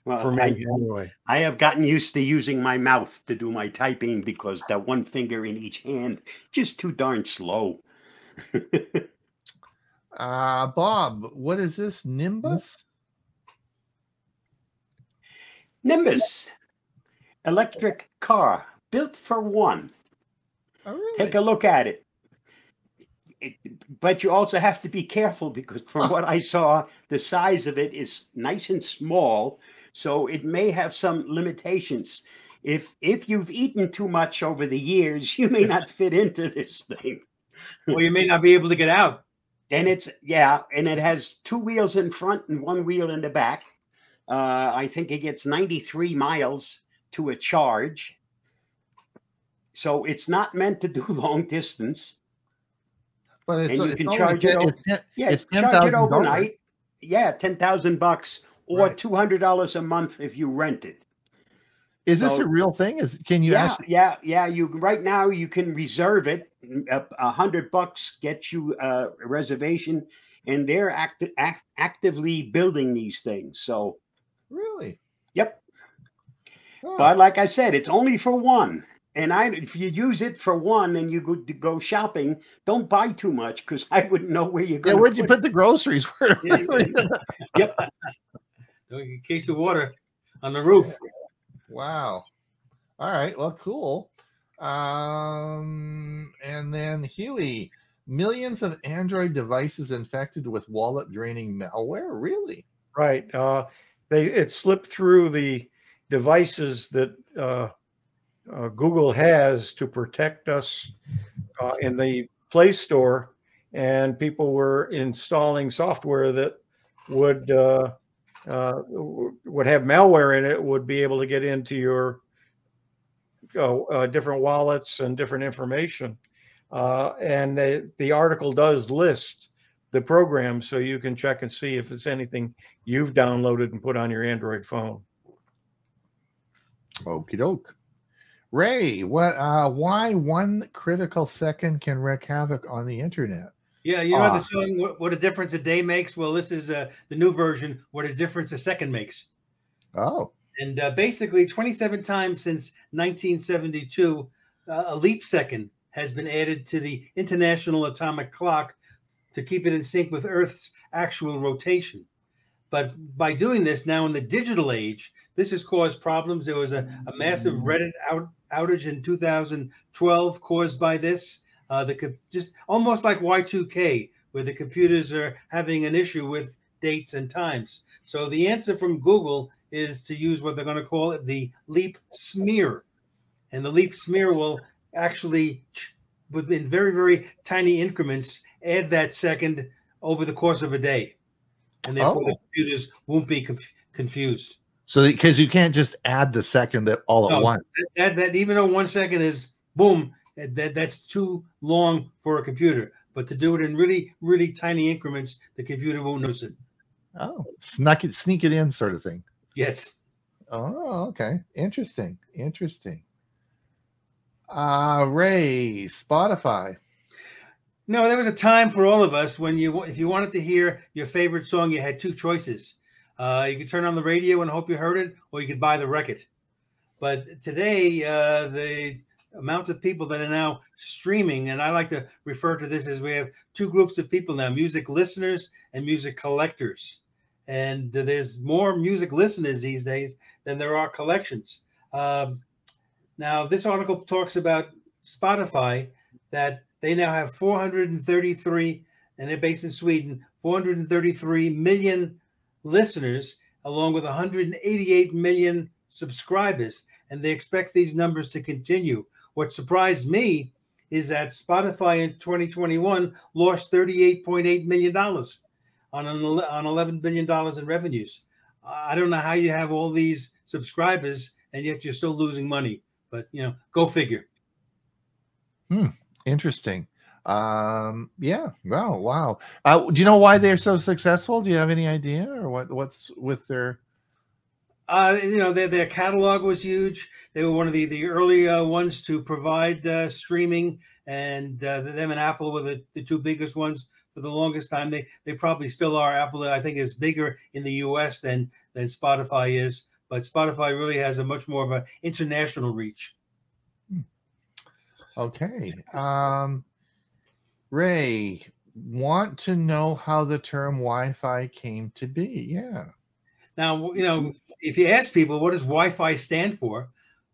Well, for me I, anyway. I have gotten used to using my mouth to do my typing because that one finger in each hand just too darn slow. Uh Bob, what is this? Nimbus? Nimbus, electric car built for one. Oh, really? Take a look at it. It- But you also have to be careful because from what I saw, the size of it is nice and small, so it may have some limitations. If if you've eaten too much over the years, you may not fit into this thing. Or you may not be able to get out. And it's yeah, and it has two wheels in front and one wheel in the back. Uh, I think it gets 93 miles to a charge. So it's not meant to do long distance. But it's, and you it's can charge it o- it's Yeah, It's charge it overnight. Yeah, ten thousand bucks or Right. two hundred dollars a month if you rent it. Is this a real thing? Is can you yeah, actually? yeah, yeah. You right now you can reserve it. A, a hundred bucks gets you a reservation, and they're act, act, actively building these things. So, Really? yep. But like I said, it's only for one. And I, if you use it for one and you go to go shopping, don't buy too much because I wouldn't know where you're yeah, where'd you put the groceries? Where- Yeah. A case of water on the roof. wow. All right. Well, cool. Um, and then Hewie, millions of Android devices infected with wallet draining malware. Really? Right. Uh, they it slipped through the devices that uh, uh, Google has to protect us uh, in the Play Store, and people were installing software that would uh, uh, would have malware in it. Would be able to get into your uh, uh, different wallets and different information. And the, the article does list the program so you can check and see if it's anything you've downloaded and put on your Android phone. Okie doke. Ray, what? Uh, why one critical second can wreak havoc on the internet? Yeah, you know Ah. the song what, what a difference a day makes? Well, this is uh, the new version, what a difference a second makes. Oh, And uh, basically, 27 times since 1972, uh, a leap second has been added to the International Atomic Clock to keep it in sync with Earth's actual rotation. But by doing this now in the digital age, this has caused problems. There was a, a massive Reddit out, outage in 2012 caused by this. Uh, the just almost like Y2K, where the computers are having an issue with dates and times. So the answer from Google is to use what they're going to call it the leap smear. And the leap smear will actually, within very, very tiny increments, add that second over the course of a day. And therefore, the Oh. computers won't be conf- confused. So because you can't just add the second at all at once. That, that even though one second is boom, that, that that's too long for a computer. But to do it in really, really tiny increments, the computer won't notice it. Oh, snuck it, sneak it in, sort of thing. Yes. Oh, okay. Interesting. Interesting. Uh Ray, Spotify. No, there was a time for all of us when you, if you wanted to hear your favorite song, you had two choices. Uh, you could turn on the radio and hope you heard it, or you could buy the record. But today, uh, the amount of people that are now streaming, and I like to refer to this as we have two groups of people now: music listeners and music collectors. And there's more music listeners these days than there are collections. Um, now, this article talks about Spotify that they now have 433, and they're based in Sweden, 433 million listeners, along with 188 million subscribers. And they expect these numbers to continue. What surprised me is that Spotify in 2021 lost $38.8 million on, an, on $11 billion in revenues. I don't know how you have all these subscribers and yet you're still losing money. But you know, go figure. Hmm. Interesting. Um, yeah. Wow. Wow. Uh, do you know why they're so successful? Do you have any idea, or what? What's with their? Uh, you know, their their catalog was huge. They were one of the the early uh, ones to provide uh, streaming, and uh, them and Apple were the, the two biggest ones for the longest time. They they probably still are. Apple, I think, is bigger in the U.S. than than Spotify is, but Spotify really has a much more of an international reach. Okay. Um, Ray, want to know how the term Wi-Fi came to be? Yeah. Now, you know, if you ask people what does Wi-Fi stand for,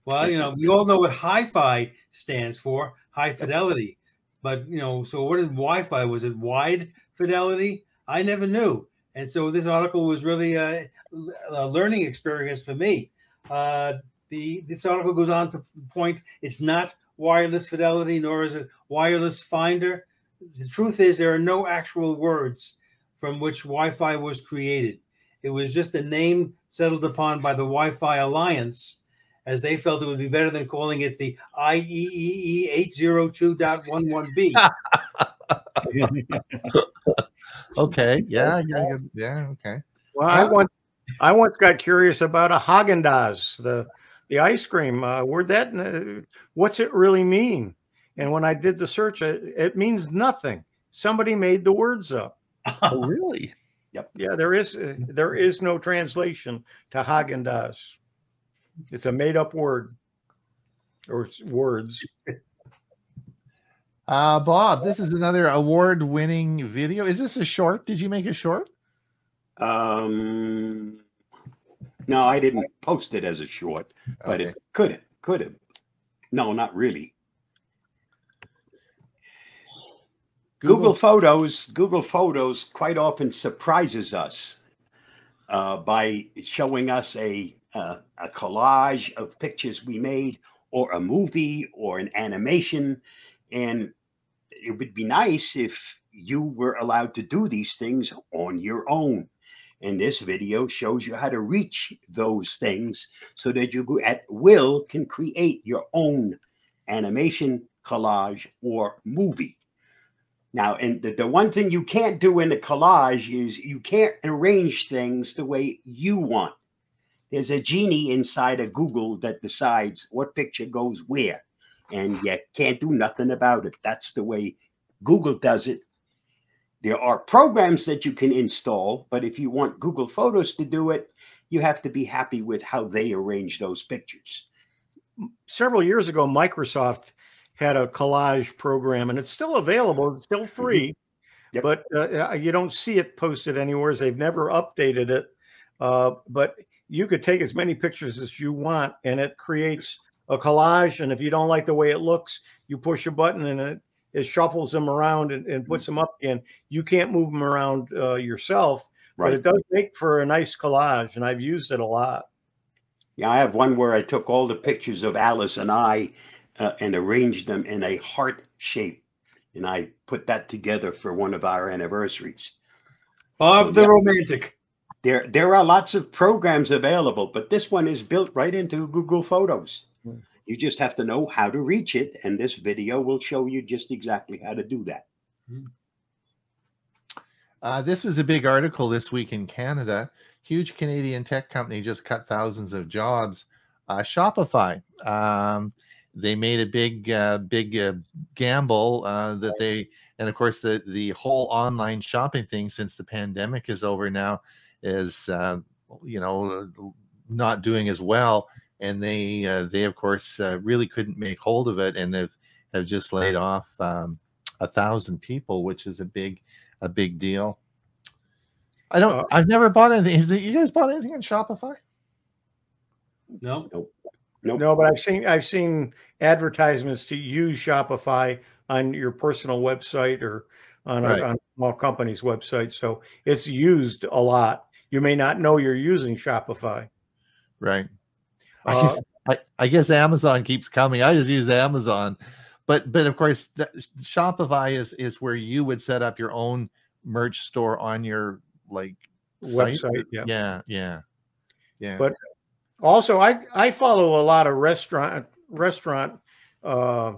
well, you know, we all know what Hi-Fi stands for, high fidelity. But you know, so what is Wi-Fi? Was it wide fidelity? I never knew, and so this article was really a, a learning experience for me. Uh, the this article goes on to point it's not wireless fidelity, nor is it wireless finder. The truth is, there are no actual words from which Wi-Fi was created. It was just a name settled upon by the Wi-Fi Alliance, as they felt it would be better than calling it the IEEE 802.11b. Okay. Yeah. Yeah. Yeah. Okay. Well, I once I once got curious about a Haagen Dazs, the the ice cream. Uh, where'd that? Uh, what's it really mean? And when I did the search, it, it means nothing. Somebody made the words up. Oh, really? Yep. Yeah, there is uh, there is no translation to Haagen Dazs. It's a made up word or words. Uh, Bob, this is another award-winning video. Is this a short? Did you make a short? Um, no, I didn't post it as a short, but Okay. it could have, could have. No, not really. Google, Photos, Google Photos quite often surprises us uh, by showing us a uh, a collage of pictures we made, or a movie, or an animation, and it would be nice if you were allowed to do these things on your own. And this video shows you how to reach those things so that you at will can create your own animation, collage, or movie. Now, and the, the one thing you can't do in a collage is you can't arrange things the way you want. There's a genie inside of Google that decides what picture goes where, and you can't do nothing about it. That's the way Google does it. There are programs that you can install, but if you want Google Photos to do it, you have to be happy with how they arrange those pictures. Several years ago, Microsoft had a collage program, and it's still available. It's still free, Yep. but uh, you don't see it posted anywhere. They've never updated it. Uh, but you could take as many pictures as you want, and it creates a collage. And if you don't like the way it looks, you push a button, and it, it shuffles them around and, and puts them up again. You can't move them around uh, yourself, but it does make for a nice collage, and I've used it a lot. Yeah, I have one where I took all the pictures of Alice and I uh, and arranged them in a heart shape. And I put that together for one of our anniversaries. Bob So, the yeah. Romantic. There, there are lots of programs available, but this one is built right into Google Photos. Hmm. You just have to know how to reach it, and this video will show you just exactly how to do that. Uh, this was a big article this week in Canada. Huge Canadian tech company just cut thousands of jobs. Uh, Shopify. Um, they made a big, uh, big uh, gamble uh, that they, and of course, the the whole online shopping thing since the pandemic is over now is, uh, you know, not doing as well. And they, uh, they of course, uh, really couldn't make hold of it, and they've have just laid off um, a thousand people, which is a big, a big deal. I don't. Uh, I've never bought anything. Has it- you guys bought anything on Shopify? No. Nope. No, but I've seen I've seen advertisements to use Shopify on your personal website or on Right. a, on a small company's website. So it's used a lot. You may not know you're using Shopify. Right. I Uh, guess I, I guess Amazon keeps coming. I just use Amazon, but but of course that, Shopify is is where you would set up your own merch store on your like site. Website, yeah. Yeah. Yeah. Yeah. But also, I I follow a lot of restaurant restaurant uh,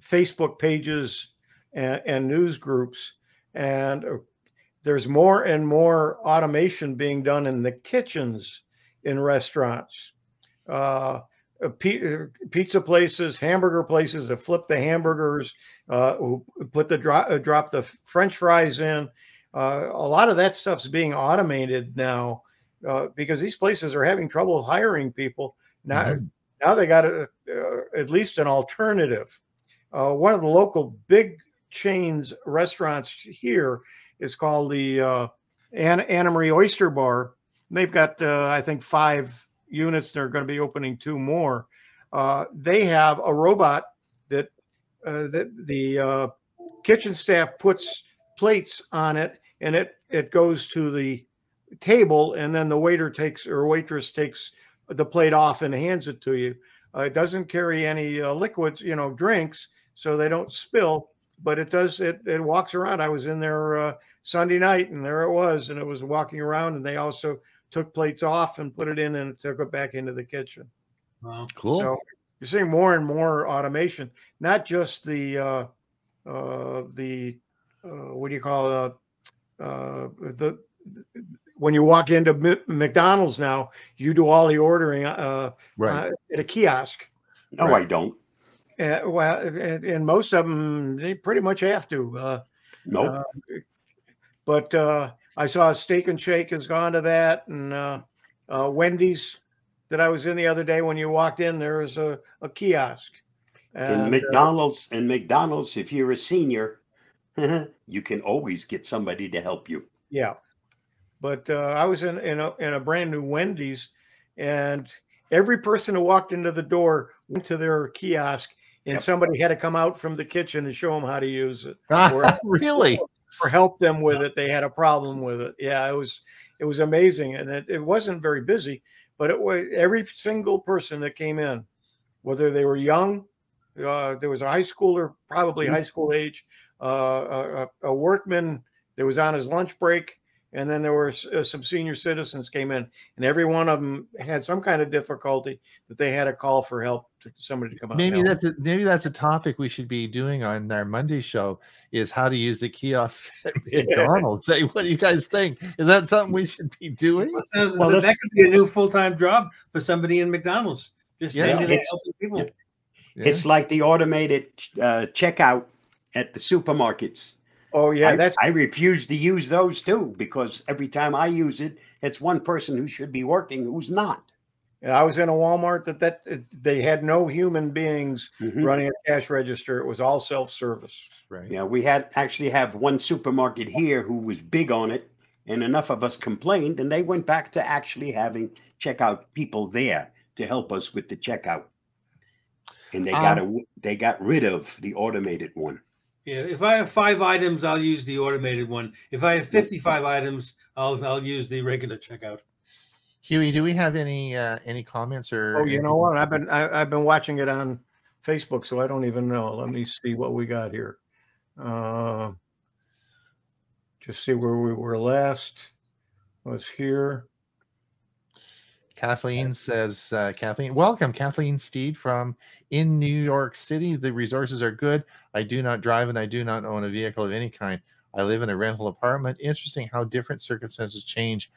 Facebook pages and, and news groups, and uh, there's more and more automation being done in the kitchens in restaurants. Uh, uh, pizza places, hamburger places that flip the hamburgers, uh, who put the drop, uh, drop the French fries in. Uh, a lot of that stuff's being automated now uh, because these places are having trouble hiring people. Now, Mhm. now they got a, uh, at least an alternative. Uh, one of the local big chains restaurants here is called the uh, Anna, Anna Maria Oyster Bar. They've got, uh, I think, five units. And they're going to be opening two more. Uh, they have a robot that uh, that the uh, kitchen staff puts plates on it, and it it goes to the table, and then the waiter takes or waitress takes the plate off and hands it to you. Uh, it doesn't carry any uh, liquids, you know, drinks, so they don't spill. But it does. It it walks around. I was in there uh, Sunday night, and there it was, and it was walking around. And they also took plates off and put it in, and took it back into the kitchen. Wow. Cool. So you're seeing more and more automation, not just the uh, uh, the uh, what do you call uh, uh, the when you walk into M- McDonald's now, you do all the ordering uh, right. uh, at a kiosk. No, Right. I don't. Uh, well, and, and most of them they pretty much have to. Uh, Nope. uh, but uh, I saw Steak and Shake has gone to that, and uh, uh, Wendy's that I was in the other day. When you walked in, there was a, a kiosk. in And, uh, McDonald's, in McDonald's, if you're a senior, you can always get somebody to help you. Yeah, but uh, I was in in a, in a brand new Wendy's, and every person who walked into the door went to their kiosk, and Yep. somebody had to come out from the kitchen and show them how to use it or- really? or help them with it. They had a problem with it. Yeah, it was it was amazing, and it, it wasn't very busy, but it was every single person that came in, whether they were young, uh, there was a high schooler, probably Mhm. high school age, uh, a- a workman that was on his lunch break, and then there were uh, some senior citizens came in, and every one of them had some kind of difficulty that they had a call for help to somebody to come out. Maybe that's a, maybe that's a topic we should be doing on our Monday show is how to use the kiosks at McDonald's. Say, what do you guys think? Is that something we should be doing? That, Well, that, that's- could be a new full time job for somebody in McDonald's. Just Yeah. standing It's- helping people. yeah. Yeah. It's like the automated uh, checkout at the supermarkets. Oh yeah, I, that's I refuse to use those too because every time I use it, it's one person who should be working who's not. And I was in a Walmart that that they had no human beings Mhm. running a cash register. It was all self service. right. Yeah, we had actually have one supermarket here who was big on it, and enough of us complained, and they went back to actually having checkout people there to help us with the checkout. And they got a, they got rid of the automated one. Yeah, if I have five items, I'll use the automated one. If I have 55 items, I'll I'll use the regular checkout. Hewie, do we have any uh, any comments or? Oh, you know what? I've been I, I've been watching it on Facebook, so I don't even know. Let me see what we got here. Uh, just see where we were last. Was here. Kathleen says, uh, Kathleen, welcome, Kathleen Steed from in New York City. The resources are good. I do not drive and I do not own a vehicle of any kind. I live in a rental apartment. Interesting how different circumstances change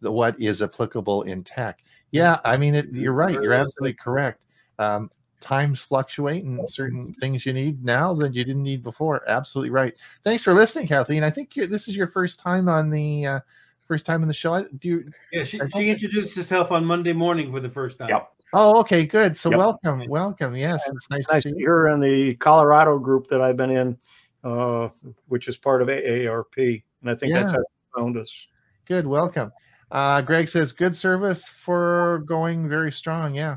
the, what is applicable in tech. Yeah, I mean, it, you're right. You're absolutely correct. Um, times fluctuate and certain things you need now that you didn't need before. Absolutely right. Thanks for listening, Kathleen. I think you're, this is your first time on the uh, first time on the show. Do you, Yeah, she, she introduced herself on Monday morning for the first time. Yep. Oh, okay, good. So Yep. welcome, welcome. Yes, it's nice to see to You're in the Colorado group that I've been in, uh, which is part of AARP, and I think that's how they found us. Good, welcome. Uh, Greg says good service for going very strong. Yeah,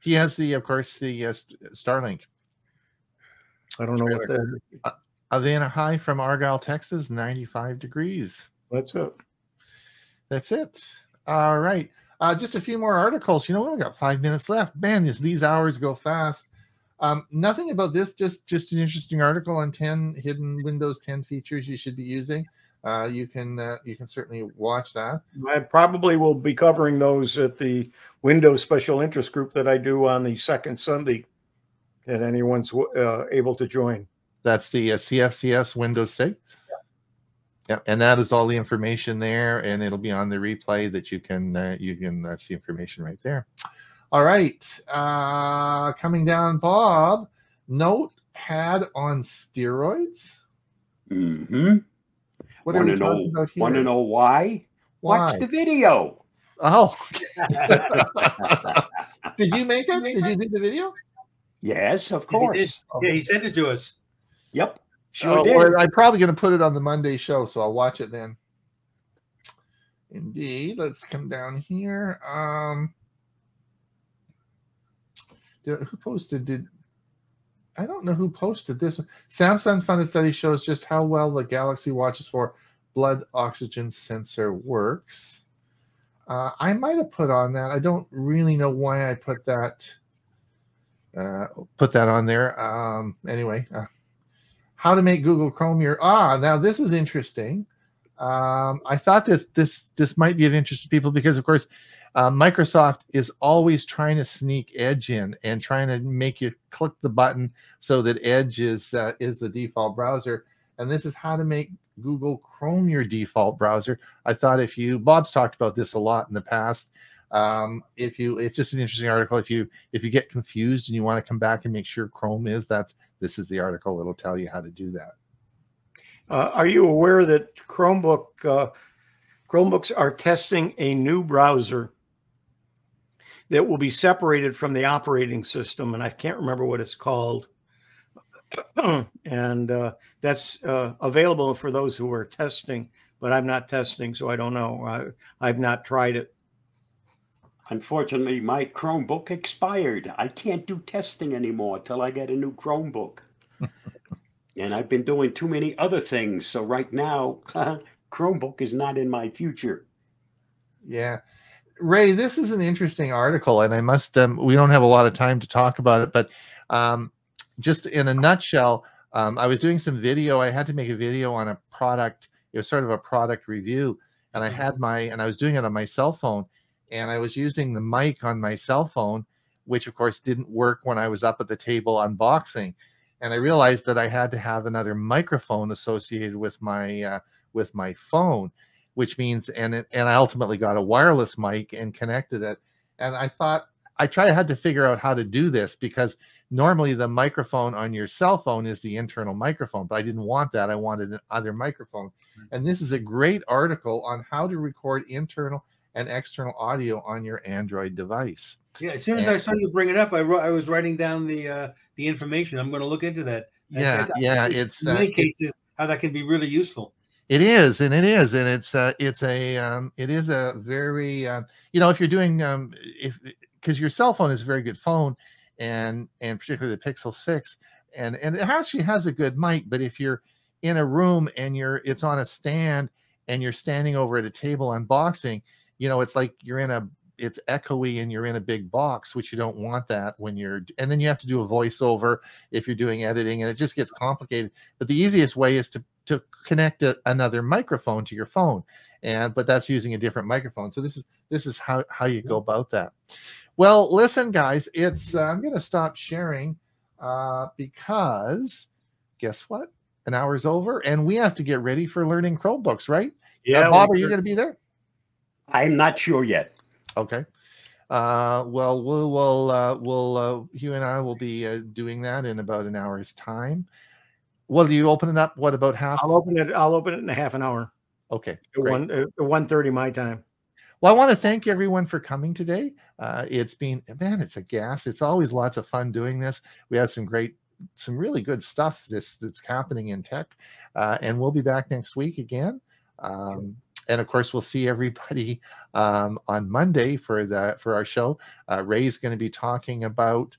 he has the, of course, the uh, Starlink. I don't know what that. Avana high from Argyle, Texas, 95 degrees. That's it. That's it. All right. Uh, just a few more articles. You know, we only got five minutes left. Man, these, these hours go fast. Um, nothing about this, just just an interesting article on 10 hidden Windows 10 features you should be using. uh, you can uh, you can certainly watch that. I probably will be covering those at the Windows Special Interest Group that I do on the second Sunday that anyone's uh, able to join. That's the uh, CFCS Windows SIG. Yeah, and that is all the information there, and it'll be on the replay that you can uh, you can that's the information right there. All right, uh, coming down, Bob. Notepad on steroids. Mm-hmm. What are Want we to know? talking about here? Want to know why? Why? Watch the video. Oh, did you make it? Did you do the video? Yes, of He did. course. Yeah, he sent it to us. Yep. Sure well, I'm probably going to put it on the Monday show, so I'll watch it then. Indeed. Let's come down here. Um, did, who posted? Did I don't know who posted this. Samsung funded study shows just how well the Galaxy Watch 4's blood oxygen sensor works. Uh, I might have put on that. I don't really know why I put that. Uh, put that on there. Um, anyway, uh, how to make Google Chrome your ah. Now this is interesting. Um, I thought this this this might be of interest to people because, of course, uh, Microsoft is always trying to sneak Edge in and trying to make you click the button so that Edge is uh, is the default browser. And this is how to make Google Chrome your default browser. I thought if you Bob's talked about this a lot in the past. Um, if you it's just an interesting article. If you if you get confused and you want to come back and make sure Chrome is that's this is the article that'll tell you how to do that. Uh, are you aware that Chromebook uh, Chromebooks are testing a new browser that will be separated from the operating system, and I can't remember what it's called. and uh, that's uh, available for those who are testing, but I'm not testing, so I don't know. I, I've not tried it. Unfortunately, my Chromebook expired. I can't do testing anymore till I get a new Chromebook. and I've been doing too many other things. So right now, Chromebook is not in my future. Yeah. Ray, this is an interesting article, and I must, um, we don't have a lot of time to talk about it, but um, just in a nutshell, um, I was doing some video. I had to make a video on a product. It was sort of a product review, and I had my, and I was doing it on my cell phone, and I was using the mic on my cell phone, which of course didn't work when I was up at the table unboxing. And I realized that I had to have another microphone associated with my uh, with my phone which means and it, and I ultimately got a wireless mic and connected it. And I thought I tried had to figure out how to do this because normally the microphone on your cell phone is the internal microphone, but I didn't want that. I wanted an other microphone. And this is a great article on how to record internal and external audio on your Android device. Yeah, as soon as I saw you bring it up, I wrote, I was writing down the uh, the information. I'm going to look into that. I- Yeah, I- yeah, in it's many uh, cases how that can be really useful. It is, and it is, and it's uh, it's a um, it is a very uh, you know if you're doing um, if because your cell phone is a very good phone, and and particularly the Pixel Six, and and it actually has a good mic, but if you're in a room and you're it's on a stand and you're standing over at a table unboxing, you know it's like you're in a it's echoey and you're in a big box, which you don't want that when you're and then you have to do a voiceover if you're doing editing, and it just gets complicated. But the easiest way is to to connect a, another microphone to your phone and but that's using a different microphone. So this is this is how how you go about that. Well listen guys it's uh, i'm going to stop sharing uh because guess what? An hour's over and we have to get ready for learning chromebooks right? Yeah. uh, bob are you going to be there I'm not sure yet. okay uh well we'll we'll uh we'll uh you and i will be uh, doing that in about an hour's time well do you open it up what about half I'll open it. I'll open it in a half an hour. okay great. one uh, one thirty my time. Well, I want to thank everyone for coming today. Uh, it's been, man, it's a gas. It's always lots of fun doing this. We have some great, some really good stuff this that's happening in tech, uh, and we'll be back next week again. Um, and of course, we'll see everybody um, on Monday for the for our show. Uh, Ray's going to be talking about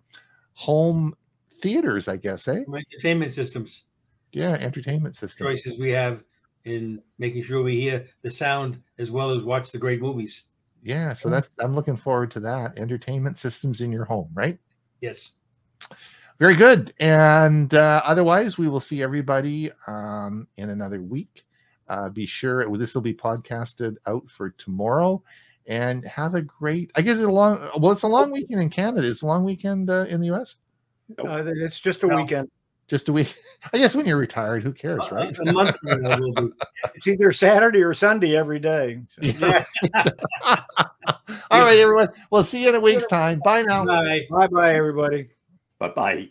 home theaters, I guess, eh? Entertainment systems Yeah, entertainment systems. choices we have in making sure we hear the sound as well as watch the great movies. Yeah, so that's I'm looking forward to that. Entertainment systems in your home, right? Yes. Very good. And uh, otherwise, we will see everybody um, in another week. Uh, be sure this will be podcasted out for tomorrow. And have a great. I guess it's a long. Well, it's a long weekend in Canada. It's a long weekend uh, in the U.S. Uh, it's just a No. weekend. Just a week. I guess when you're retired, who cares, right? A month from now will be. It's either Saturday or Sunday every day. So- Yeah. All right, everyone. We'll see you in a week's time. Bye now. Bye. Bye bye, everybody. Bye bye.